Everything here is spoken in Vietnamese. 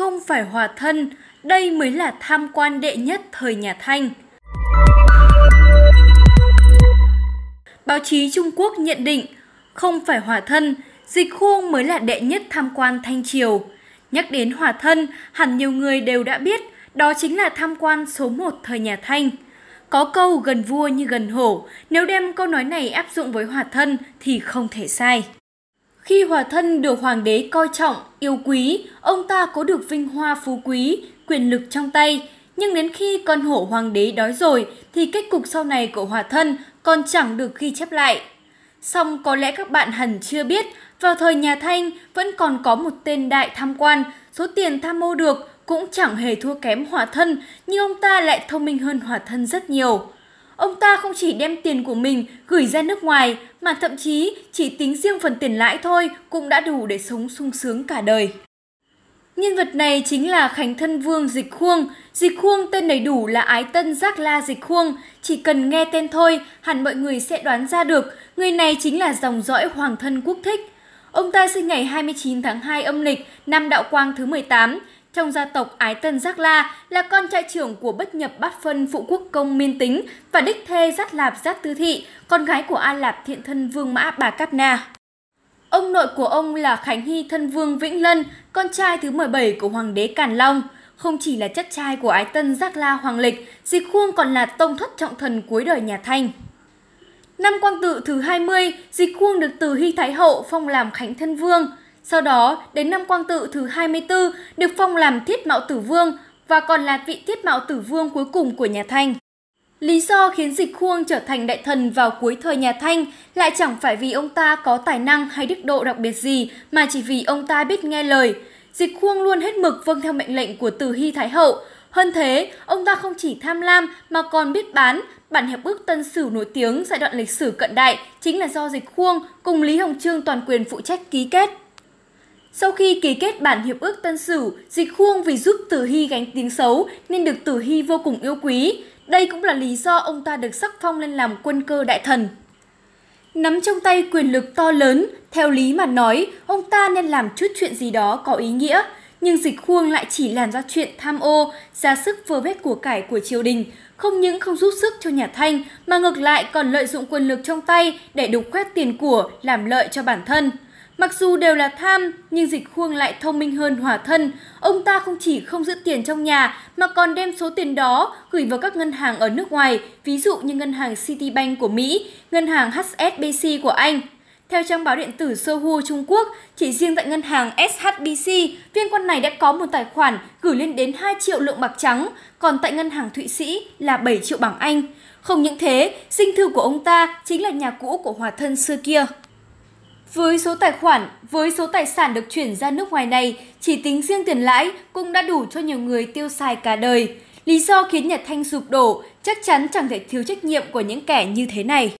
không phải hòa thân, đây mới là tham quan đệ nhất thời nhà Thanh. Báo chí Trung Quốc nhận định, không phải hòa thân, dịch khuông mới là đệ nhất tham quan Thanh Triều. Nhắc đến hòa thân, hẳn nhiều người đều đã biết, đó chính là tham quan số 1 thời nhà Thanh. Có câu gần vua như gần hổ, nếu đem câu nói này áp dụng với hòa thân thì không thể sai. Khi hòa thân được hoàng đế coi trọng, yêu quý, ông ta có được vinh hoa phú quý, quyền lực trong tay. Nhưng đến khi con hổ hoàng đế đói rồi thì kết cục sau này của hòa thân còn chẳng được ghi chép lại. Song có lẽ các bạn hẳn chưa biết, vào thời nhà Thanh vẫn còn có một tên đại tham quan, số tiền tham mô được cũng chẳng hề thua kém hòa thân, nhưng ông ta lại thông minh hơn hòa thân rất nhiều. Ông ta không chỉ đem tiền của mình gửi ra nước ngoài, mà thậm chí chỉ tính riêng phần tiền lãi thôi cũng đã đủ để sống sung sướng cả đời. Nhân vật này chính là Khánh Thân Vương Dịch Khuông. Dịch Khuông tên đầy đủ là Ái Tân Giác La Dịch Khuông. Chỉ cần nghe tên thôi, hẳn mọi người sẽ đoán ra được, người này chính là dòng dõi Hoàng thân quốc thích. Ông ta sinh ngày 29 tháng 2 âm lịch, năm đạo quang thứ 18, trong gia tộc Ái Tân Giác La là con trai trưởng của bất nhập bát phân phụ quốc công Miên Tính và đích thê Giác Lạp Giác Tư Thị, con gái của A Lạp Thiện Thân Vương Mã Bà Cáp Na. Ông nội của ông là Khánh Hy Thân Vương Vĩnh Lân, con trai thứ 17 của Hoàng đế Càn Long. Không chỉ là chất trai của Ái Tân Giác La Hoàng Lịch, Dịch Khuông còn là tông thất trọng thần cuối đời nhà Thanh. Năm Quang Tự thứ 20, Dịch Khuông được từ Hy Thái Hậu phong làm Khánh Thân Vương. Sau đó, đến năm Quang Tự thứ 24, được phong làm Thiết Mạo Tử Vương và còn là vị Thiết Mạo Tử Vương cuối cùng của nhà Thanh. Lý do khiến Dịch Khuông trở thành đại thần vào cuối thời nhà Thanh lại chẳng phải vì ông ta có tài năng hay đức độ đặc biệt gì mà chỉ vì ông ta biết nghe lời. Dịch Khuông luôn hết mực vâng theo mệnh lệnh của Từ Hy Thái Hậu. Hơn thế, ông ta không chỉ tham lam mà còn biết bán. Bản hiệp ước Tân Sử nổi tiếng giai đoạn lịch sử cận đại chính là do Dịch Khuông cùng Lý Hồng Trương toàn quyền phụ trách ký kết. Sau khi ký kết bản hiệp ước Tân Sử, Dịch Khuông vì giúp Tử Hy gánh tiếng xấu nên được Tử Hy vô cùng yêu quý. Đây cũng là lý do ông ta được sắc phong lên làm quân cơ đại thần. Nắm trong tay quyền lực to lớn, theo lý mà nói, ông ta nên làm chút chuyện gì đó có ý nghĩa. Nhưng dịch khuông lại chỉ làm ra chuyện tham ô, ra sức vơ vét của cải của triều đình, không những không giúp sức cho nhà Thanh mà ngược lại còn lợi dụng quyền lực trong tay để đục khoét tiền của, làm lợi cho bản thân. Mặc dù đều là tham, nhưng dịch khuông lại thông minh hơn hỏa thân. Ông ta không chỉ không giữ tiền trong nhà, mà còn đem số tiền đó gửi vào các ngân hàng ở nước ngoài, ví dụ như ngân hàng Citibank của Mỹ, ngân hàng HSBC của Anh. Theo trang báo điện tử Sohu Trung Quốc, chỉ riêng tại ngân hàng SHBC, viên quan này đã có một tài khoản gửi lên đến 2 triệu lượng bạc trắng, còn tại ngân hàng Thụy Sĩ là 7 triệu bảng Anh. Không những thế, sinh thư của ông ta chính là nhà cũ của hòa thân xưa kia. Với số tài khoản, với số tài sản được chuyển ra nước ngoài này, chỉ tính riêng tiền lãi cũng đã đủ cho nhiều người tiêu xài cả đời. Lý do khiến Nhật Thanh sụp đổ chắc chắn chẳng thể thiếu trách nhiệm của những kẻ như thế này.